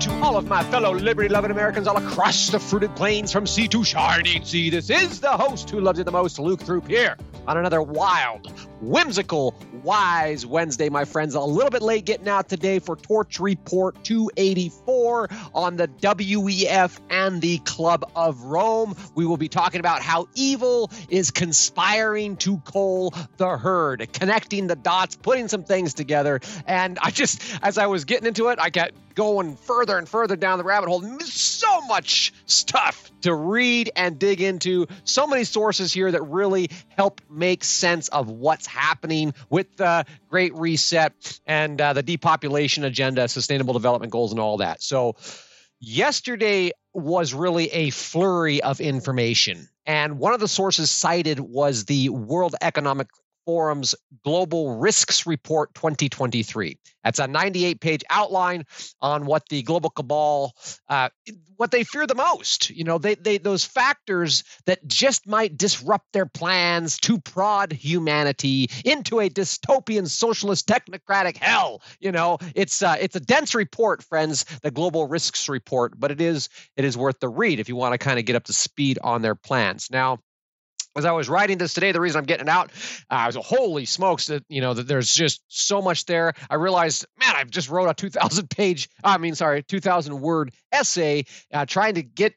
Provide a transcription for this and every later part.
to all of my fellow liberty loving Americans all across the fruited plains from sea to shining sea. This is the host who loves it the most, Luke Throop, here on another wild, whimsical, wise Wednesday, my friends. A little bit late getting out today for Torch Report 284 on the WEF and the Club of Rome. We will be talking about how evil is conspiring to cull the herd, connecting the dots, putting some things together. And I just, as I was getting into it, I got going further and further down the rabbit hole. So much stuff to read and dig into. So many sources here that really help make sense of what's happening with the Great Reset and uh, the depopulation agenda, sustainable development goals, and all that. So, yesterday was really a flurry of information. And one of the sources cited was the World Economic Forum's Global Risks Report 2023. That's a 98 page outline on what the global cabal, uh, what they fear the most. You know, they, they those factors that just might disrupt their plans to prod humanity into a dystopian socialist technocratic hell. You know, it's uh, it's a dense report, friends, the Global Risks Report, but it is it is worth the read if you want to kind of get up to speed on their plans. Now, as I was writing this today, the reason I'm getting it out, uh, I was holy smokes that you know that there's just so much there. I realized, man, I've just wrote a 2,000 page, I mean, sorry, 2,000 word essay uh, trying to get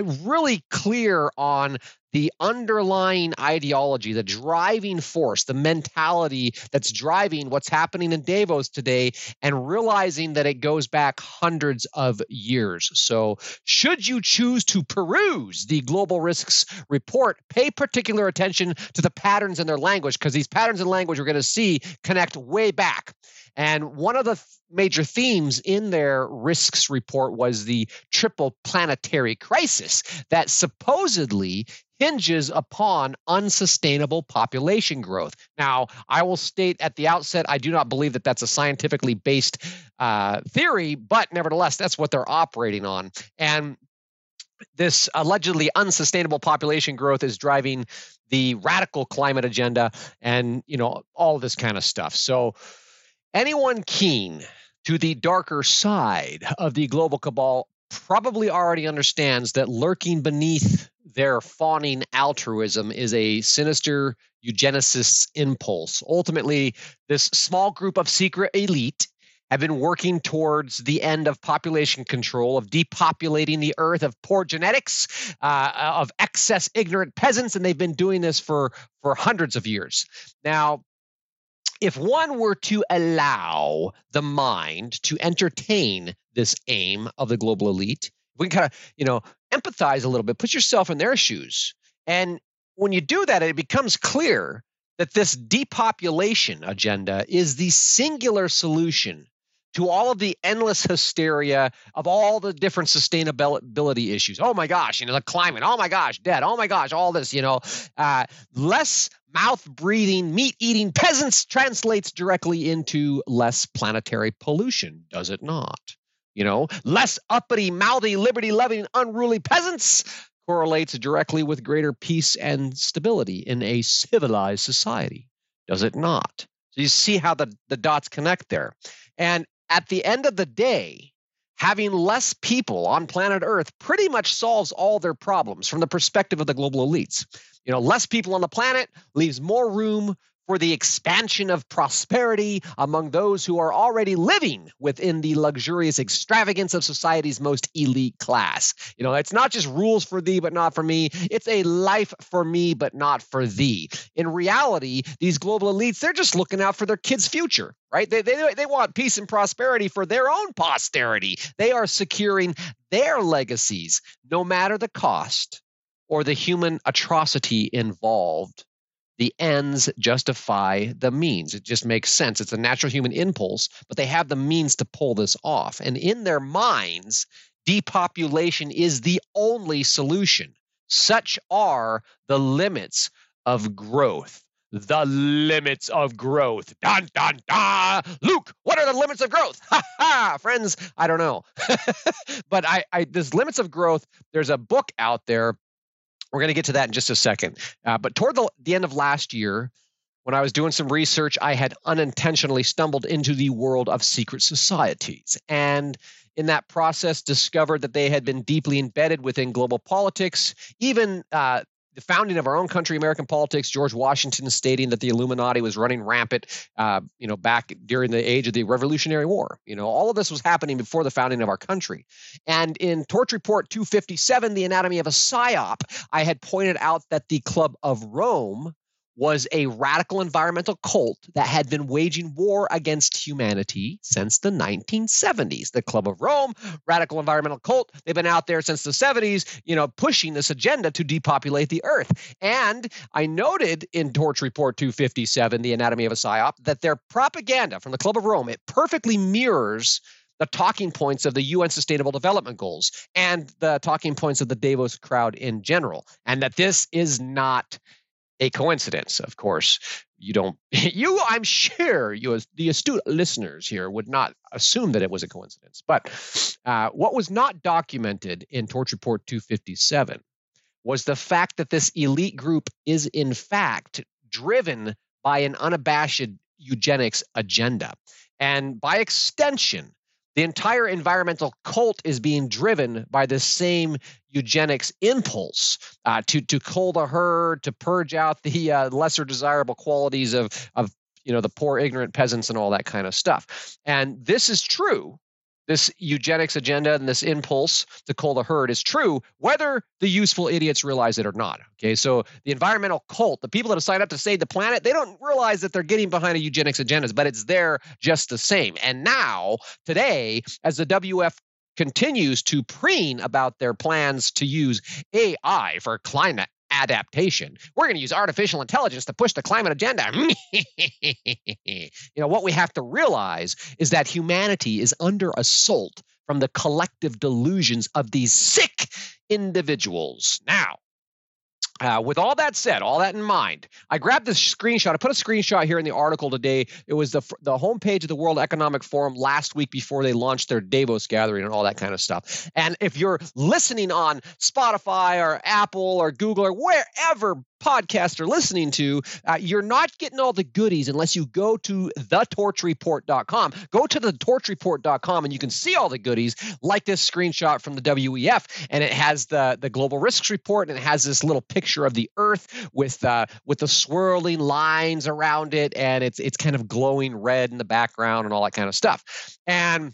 really clear on the underlying ideology, the driving force, the mentality that's driving what's happening in Davos today, and realizing that it goes back hundreds of years. So, should you choose to peruse the Global Risks Report, pay particular attention to the patterns in their language, because these patterns in language we're going to see connect way back. And one of the major themes in their risks report was the triple planetary crisis that supposedly hinges upon unsustainable population growth. Now, I will state at the outset, I do not believe that that's a scientifically based uh, theory, but nevertheless, that's what they're operating on. And this allegedly unsustainable population growth is driving the radical climate agenda and you know all this kind of stuff so anyone keen to the darker side of the global cabal probably already understands that lurking beneath their fawning altruism is a sinister eugenicist's impulse. Ultimately, this small group of secret elite have been working towards the end of population control, of depopulating the earth, of poor genetics, uh, of excess ignorant peasants, and they've been doing this for, for hundreds of years. Now, if one were to allow the mind to entertain this aim of the global elite, we can kind of, you know, empathize a little bit, put yourself in their shoes. And when you do that, it becomes clear that this depopulation agenda is the singular solution to all of the endless hysteria of all the different sustainability issues. Oh my gosh, you know, the climate. Oh my gosh, dead. Oh my gosh, all this, you know, uh, less mouth breathing, meat eating peasants translates directly into less planetary pollution, does it not? You know, less uppity, mouthy, liberty loving, unruly peasants correlates directly with greater peace and stability in a civilized society, does it not? So you see how the, the dots connect there. And at the end of the day, having less people on planet Earth pretty much solves all their problems from the perspective of the global elites. You know, less people on the planet leaves more room for the expansion of prosperity among those who are already living within the luxurious extravagance of society's most elite class. You know, it's not just rules for thee, but not for me. It's a life for me, but not for thee. In reality, these global elites, they're just looking out for their kids' future, right? They, they, they want peace and prosperity for their own posterity. They are securing their legacies, no matter the cost or the human atrocity involved the ends justify the means. It just makes sense. It's a natural human impulse, but they have the means to pull this off. And in their minds, depopulation is the only solution. Such are the limits of growth. The limits of growth. Dun, dun, dun. Luke, what are the limits of growth? Ha ha, friends, I don't know. but I, I, this limits of growth, there's a book out there we're going to get to that in just a second. Uh, but toward the, the end of last year, when I was doing some research, I had unintentionally stumbled into the world of secret societies. And in that process, discovered that they had been deeply embedded within global politics. Even uh, the founding of our own country, American politics, George Washington stating that the Illuminati was running rampant, uh, you know, back during the age of the Revolutionary War. You know, all of this was happening before the founding of our country. And in Torch Report 257, The Anatomy of a PSYOP, I had pointed out that the Club of Rome was a radical environmental cult that had been waging war against humanity since the 1970s. The Club of Rome, radical environmental cult, they've been out there since the 70s, you know, pushing this agenda to depopulate the earth. And I noted in Torch Report 257, The Anatomy of a PSYOP, that their propaganda from the Club of Rome, it perfectly mirrors the talking points of the UN Sustainable Development Goals and the talking points of the Davos crowd in general, and that this is not a coincidence. Of course, you don't. You, I'm sure, you as the astute listeners here would not assume that it was a coincidence. But uh, what was not documented in Torch Report 257 was the fact that this elite group is in fact driven by an unabashed eugenics agenda, and by extension, the entire environmental cult is being driven by the same eugenics impulse uh, to to cull the herd, to purge out the uh, lesser desirable qualities of of you know the poor ignorant peasants and all that kind of stuff. And this is true this eugenics agenda and this impulse to cull the herd is true, whether the useful idiots realize it or not. Okay, so the environmental cult, the people that have signed up to save the planet, they don't realize that they're getting behind a eugenics agenda, but it's there just the same. And now, today, as the WF continues to preen about their plans to use AI for climate adaptation. We're going to use artificial intelligence to push the climate agenda. you know, what we have to realize is that humanity is under assault from the collective delusions of these sick individuals. Now, uh, with all that said, all that in mind, I grabbed this screenshot. I put a screenshot here in the article today. It was the the homepage of the World Economic Forum last week before they launched their Davos gathering and all that kind of stuff. And if you're listening on Spotify or Apple or Google or wherever podcast are listening to, uh, you're not getting all the goodies unless you go to thetorchreport.com. Go to thetorchreport.com and you can see all the goodies, like this screenshot from the WEF, and it has the the global risks report, and it has this little picture of the Earth with uh, with the swirling lines around it, and it's it's kind of glowing red in the background and all that kind of stuff, and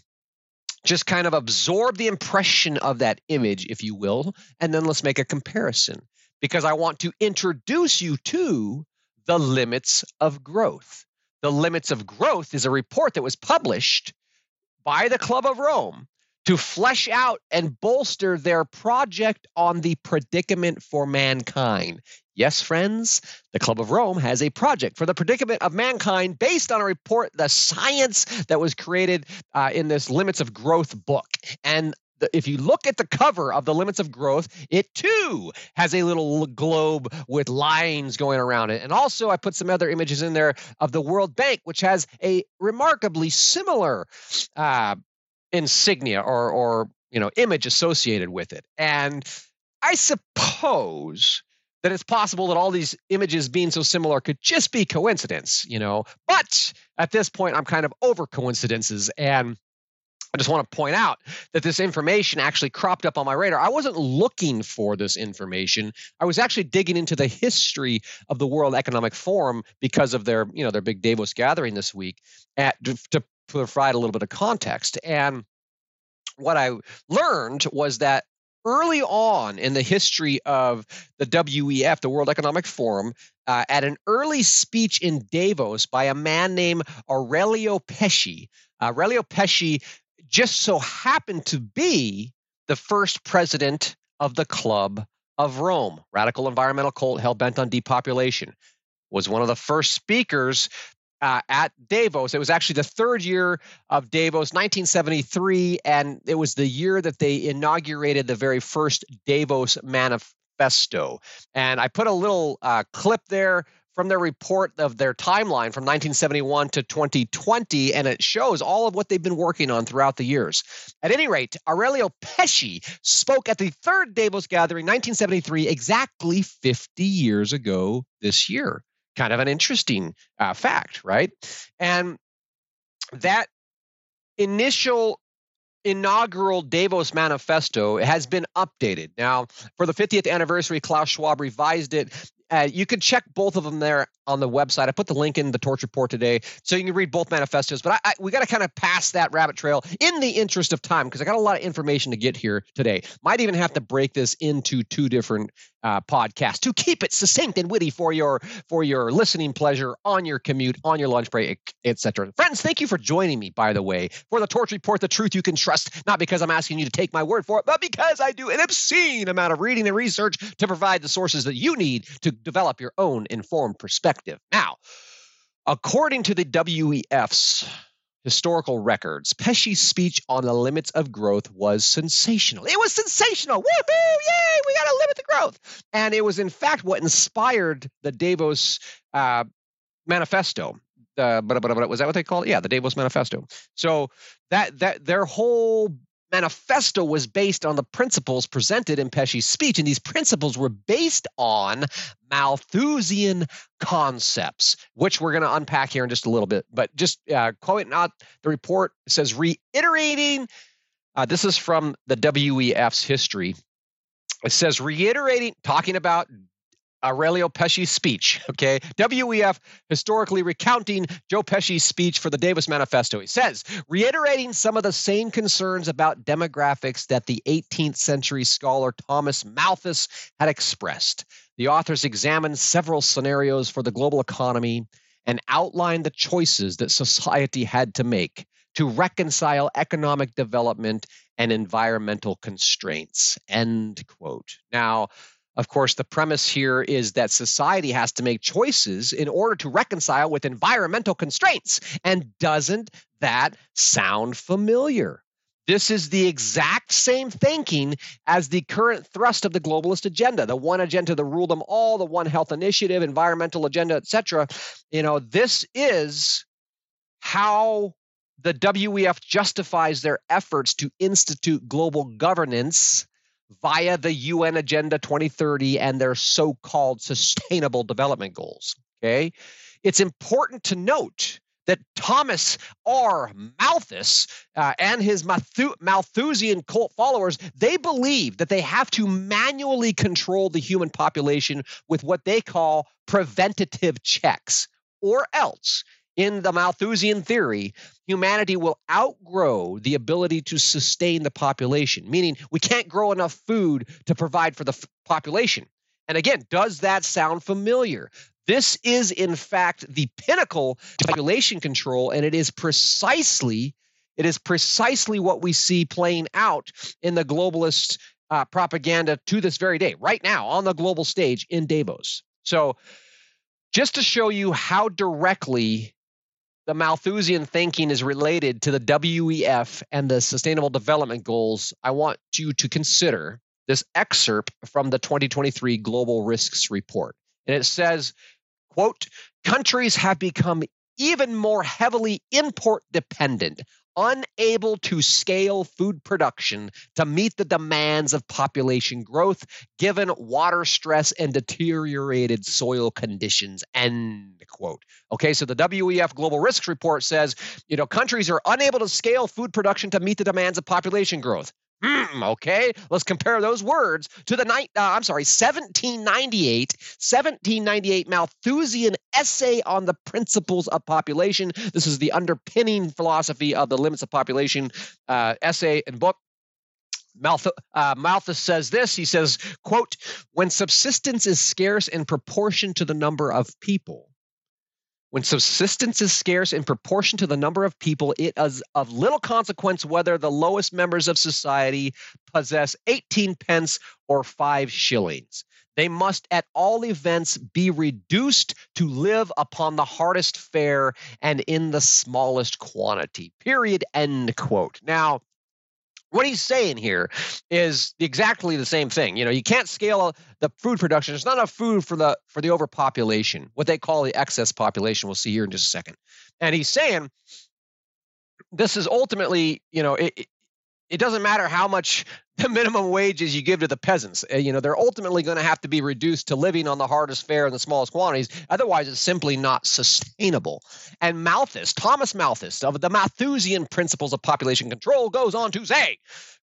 just kind of absorb the impression of that image, if you will, and then let's make a comparison because I want to introduce you to the limits of growth. The limits of growth is a report that was published by the Club of Rome to flesh out and bolster their project on the predicament for mankind. Yes, friends, the Club of Rome has a project for the predicament of mankind based on a report, the science that was created uh, in this Limits of Growth book. And if you look at the cover of the limits of growth, it too has a little globe with lines going around it. And also, I put some other images in there of the World Bank, which has a remarkably similar uh, insignia or, or you know image associated with it. And I suppose that it's possible that all these images being so similar could just be coincidence, you know. But at this point, I'm kind of over coincidences and I just want to point out that this information actually cropped up on my radar. I wasn't looking for this information. I was actually digging into the history of the World Economic Forum because of their, you know, their big Davos gathering this week at, to, to provide a little bit of context. And what I learned was that early on in the history of the WEF, the World Economic Forum, uh, at an early speech in Davos by a man named Aurelio Peccei. Uh, Aurelio Peccei just so happened to be the first president of the Club of Rome, radical environmental cult hell bent on depopulation, was one of the first speakers uh, at Davos. It was actually the third year of Davos, 1973, and it was the year that they inaugurated the very first Davos Manifesto. And I put a little uh, clip there from their report of their timeline from 1971 to 2020, and it shows all of what they've been working on throughout the years. At any rate, Aurelio Peccei spoke at the third Davos gathering, 1973, exactly 50 years ago this year. Kind of an interesting uh, fact, right? And that initial inaugural Davos manifesto has been updated. Now, for the 50th anniversary, Klaus Schwab revised it. Uh, you can check both of them there on the website. I put the link in the torch report today, so you can read both manifestos. But I, I, we got to kind of pass that rabbit trail in the interest of time because I got a lot of information to get here today. Might even have to break this into two different uh, podcasts to keep it succinct and witty for your for your listening pleasure on your commute, on your lunch break, etc. Friends, thank you for joining me. By the way, for the torch report, the truth you can trust, not because I'm asking you to take my word for it, but because I do an obscene amount of reading and research to provide the sources that you need to develop your own informed perspective. Now, according to the WEF's historical records, Peccei's speech on the limits of growth was sensational. It was sensational. Woohoo! Yay! We got to limit the growth. And it was, in fact, what inspired the Davos uh, Manifesto. Uh, but, but, but was that what they called it? Yeah, the Davos Manifesto. So that that their whole manifesto was based on the principles presented in Peccei's speech, and these principles were based on Malthusian concepts, which we're going to unpack here in just a little bit. But just uh, quoting not the report says, reiterating. Uh, this is from the WEF's history. It says, reiterating, talking about Aurelio Peccei's speech. Okay, WEF historically recounting Joe Pesci's speech for the Davos Manifesto. He says, reiterating some of the same concerns about demographics that the 18th century scholar Thomas Malthus had expressed. The authors examined several scenarios for the global economy and outlined the choices that society had to make to reconcile economic development and environmental constraints. End quote. Now, of course, the premise here is that society has to make choices in order to reconcile with environmental constraints. And doesn't that sound familiar? This is the exact same thinking as the current thrust of the globalist agenda, the one agenda to rule them all, the one health initiative, environmental agenda, etc. You know, this is how the WEF justifies their efforts to institute global governance via the UN Agenda 2030 and their so called sustainable development goals. Okay. It's important to note that Thomas R. Malthus uh, and his Malthusian cult followers, they believe that they have to manually control the human population with what they call preventative checks, or else in the Malthusian theory, humanity will outgrow the ability to sustain the population, meaning we can't grow enough food to provide for the f- population. And again, does that sound familiar? This is, in fact, the pinnacle to population control, and it is precisely it is precisely what we see playing out in the globalist uh, propaganda to this very day, right now on the global stage in Davos. So, just to show you how directly the Malthusian thinking is related to the WEF and the Sustainable Development Goals, I want you to consider this excerpt from the 2023 Global Risks Report. And it says, quote, countries have become even more heavily import dependent unable to scale food production to meet the demands of population growth given water stress and deteriorated soil conditions end quote. Okay so the wef global risks report says you know countries are unable to scale food production to meet the demands of population growth Hmm, okay, let's compare those words to the night. Uh, I'm sorry, 1798, 1798 Malthusian essay on the principles of population. This is the underpinning philosophy of the limits of population uh, essay and book. Uh, Malthus says this. He says, "quote When subsistence is scarce in proportion to the number of people." When subsistence is scarce in proportion to the number of people, it is of little consequence whether the lowest members of society possess 18 pence or five shillings. They must at all events be reduced to live upon the hardest fare and in the smallest quantity. Period. End quote. Now, what he's saying here is exactly the same thing. You know, you can't scale the food production. There's not enough food for the for the overpopulation, what they call the excess population. We'll see here in just a second. And he's saying this is ultimately, you know, it, it doesn't matter how much the minimum wages you give to the peasants. Uh, you know, they're ultimately going to have to be reduced to living on the hardest fare in the smallest quantities. Otherwise, it's simply not sustainable. And Malthus, Thomas Malthus of the Malthusian Principles of Population Control, goes on to say,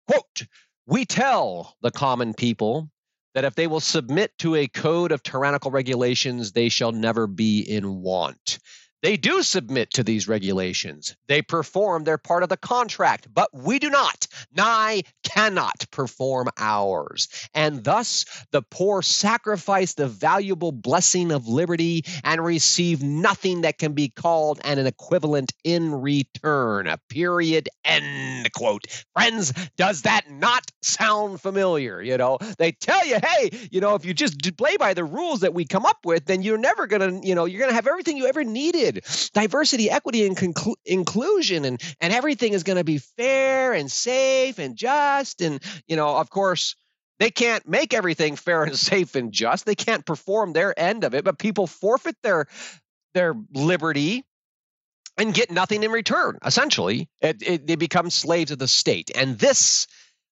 quote, we tell the common people that if they will submit to a code of tyrannical regulations, they shall never be in want. They do submit to these regulations. They perform their part of the contract, but we do not, nigh cannot perform ours. And thus the poor sacrifice the valuable blessing of liberty and receive nothing that can be called an equivalent in return. A period. End quote. Friends, does that not sound familiar? You know, they tell you, hey, you know, if you just play by the rules that we come up with, then you're never going to, you know, you're going to have everything you ever needed diversity, equity, and conclu- inclusion, and and everything is going to be fair and safe and just. And you know, of course, they can't make everything fair and safe and just. They can't perform their end of it, but people forfeit their their liberty and get nothing in return. Essentially, it, it, they become slaves of the state. And this,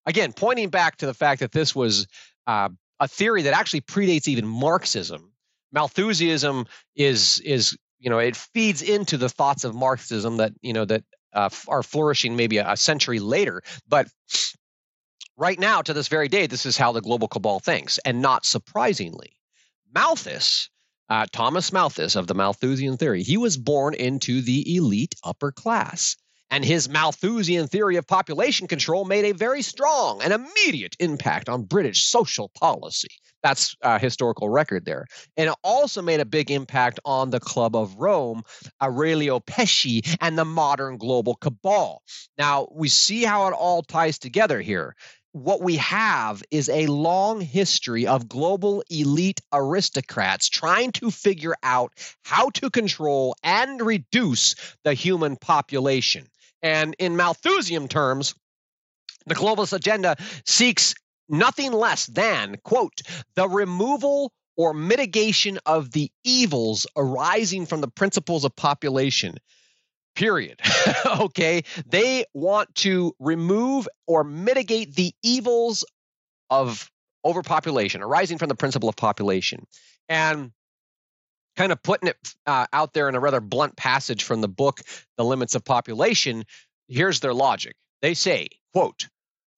again, pointing back to the fact that this was uh, a theory that actually predates even Marxism. Malthusianism is is you know it feeds into the thoughts of marxism that you know that uh, are flourishing maybe a, a century later. But right now to this very day this is how the global cabal thinks. And not surprisingly malthus uh, thomas malthus of the malthusian theory he was born into the elite upper class. And his Malthusian theory of population control made a very strong and immediate impact on British social policy. That's a historical record there. And it also made a big impact on the Club of Rome, Aurelio Peccei, and the modern global cabal. Now, we see how it all ties together here what we have is a long history of global elite aristocrats trying to figure out how to control and reduce the human population. And in Malthusian terms, the globalist agenda seeks nothing less than, quote, the removal or mitigation of the evils arising from the principles of population. Period. okay. They want to remove or mitigate the evils of overpopulation arising from the principle of population. And kind of putting it uh, out there in a rather blunt passage from the book, The Limits of Population, here's their logic. They say, quote,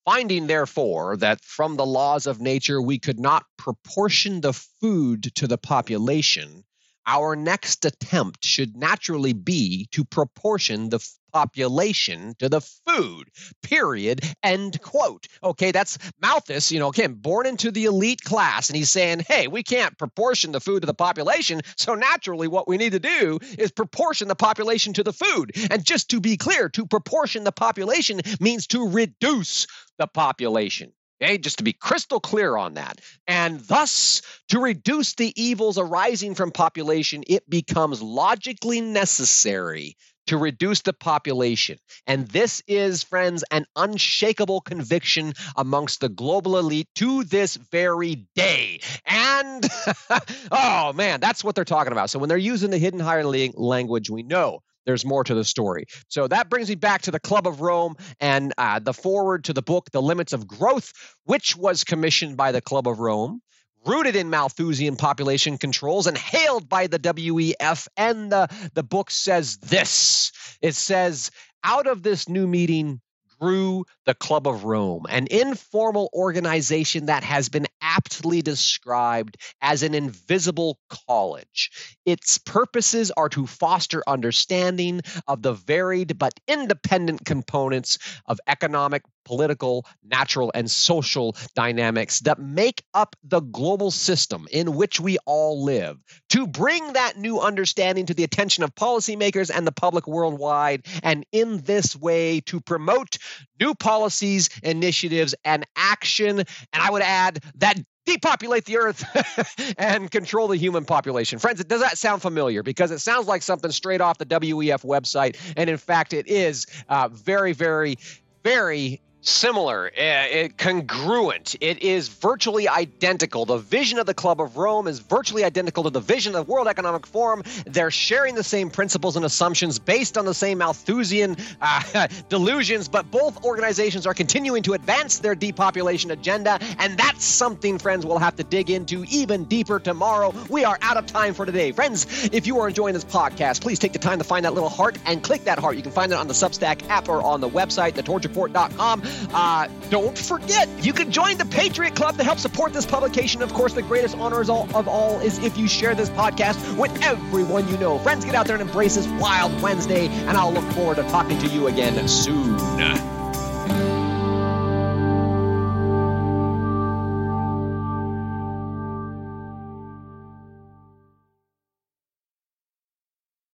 Finding, therefore, that from the laws of nature we could not proportion the food to the population, our next attempt should naturally be to proportion the population to the food period end quote. Okay that's malthus you know again born into the elite class and he's saying hey we can't proportion the food to the population so naturally what we need to do is proportion the population to the food. And just to be clear to proportion the population means to reduce the population Okay, just to be crystal clear on that. And thus, to reduce the evils arising from population, it becomes logically necessary to reduce the population. And this is, friends, an unshakable conviction amongst the global elite to this very day. And, oh man, that's what they're talking about. So when they're using the hidden higher language, we know there's more to the story. So that brings me back to the Club of Rome and uh, the forward to the book, The Limits of Growth, which was commissioned by the Club of Rome. Rooted in Malthusian population controls and hailed by the WEF. And the, the book says this it says, out of this new meeting, grew the Club of Rome, an informal organization that has been aptly described as an invisible college. Its purposes are to foster understanding of the varied but independent components of economic, political, natural, and social dynamics that make up the global system in which we all live, to bring that new understanding to the attention of policymakers and the public worldwide, and in this way to promote new policies, initiatives, and action. And I would add that depopulate the earth and control the human population. Friends, does that sound familiar? Because it sounds like something straight off the WEF website. And in fact, it is uh, very, very, very similar, uh, congruent. It is virtually identical. The vision of the Club of Rome is virtually identical to the vision of the World Economic Forum. They're sharing the same principles and assumptions based on the same Malthusian uh, delusions, but both organizations are continuing to advance their depopulation agenda, and that's something, friends, we'll have to dig into even deeper tomorrow. We are out of time for today. Friends, if you are enjoying this podcast, please take the time to find that little heart and click that heart. You can find it on the Substack app or on the website, thetorchreport.com. Uh, don't forget, you can join the Patriot Club to help support this publication. Of course, the greatest honor of all is if you share this podcast with everyone you know. Friends, get out there and embrace this wild Wednesday, and I'll look forward to talking to you again soon.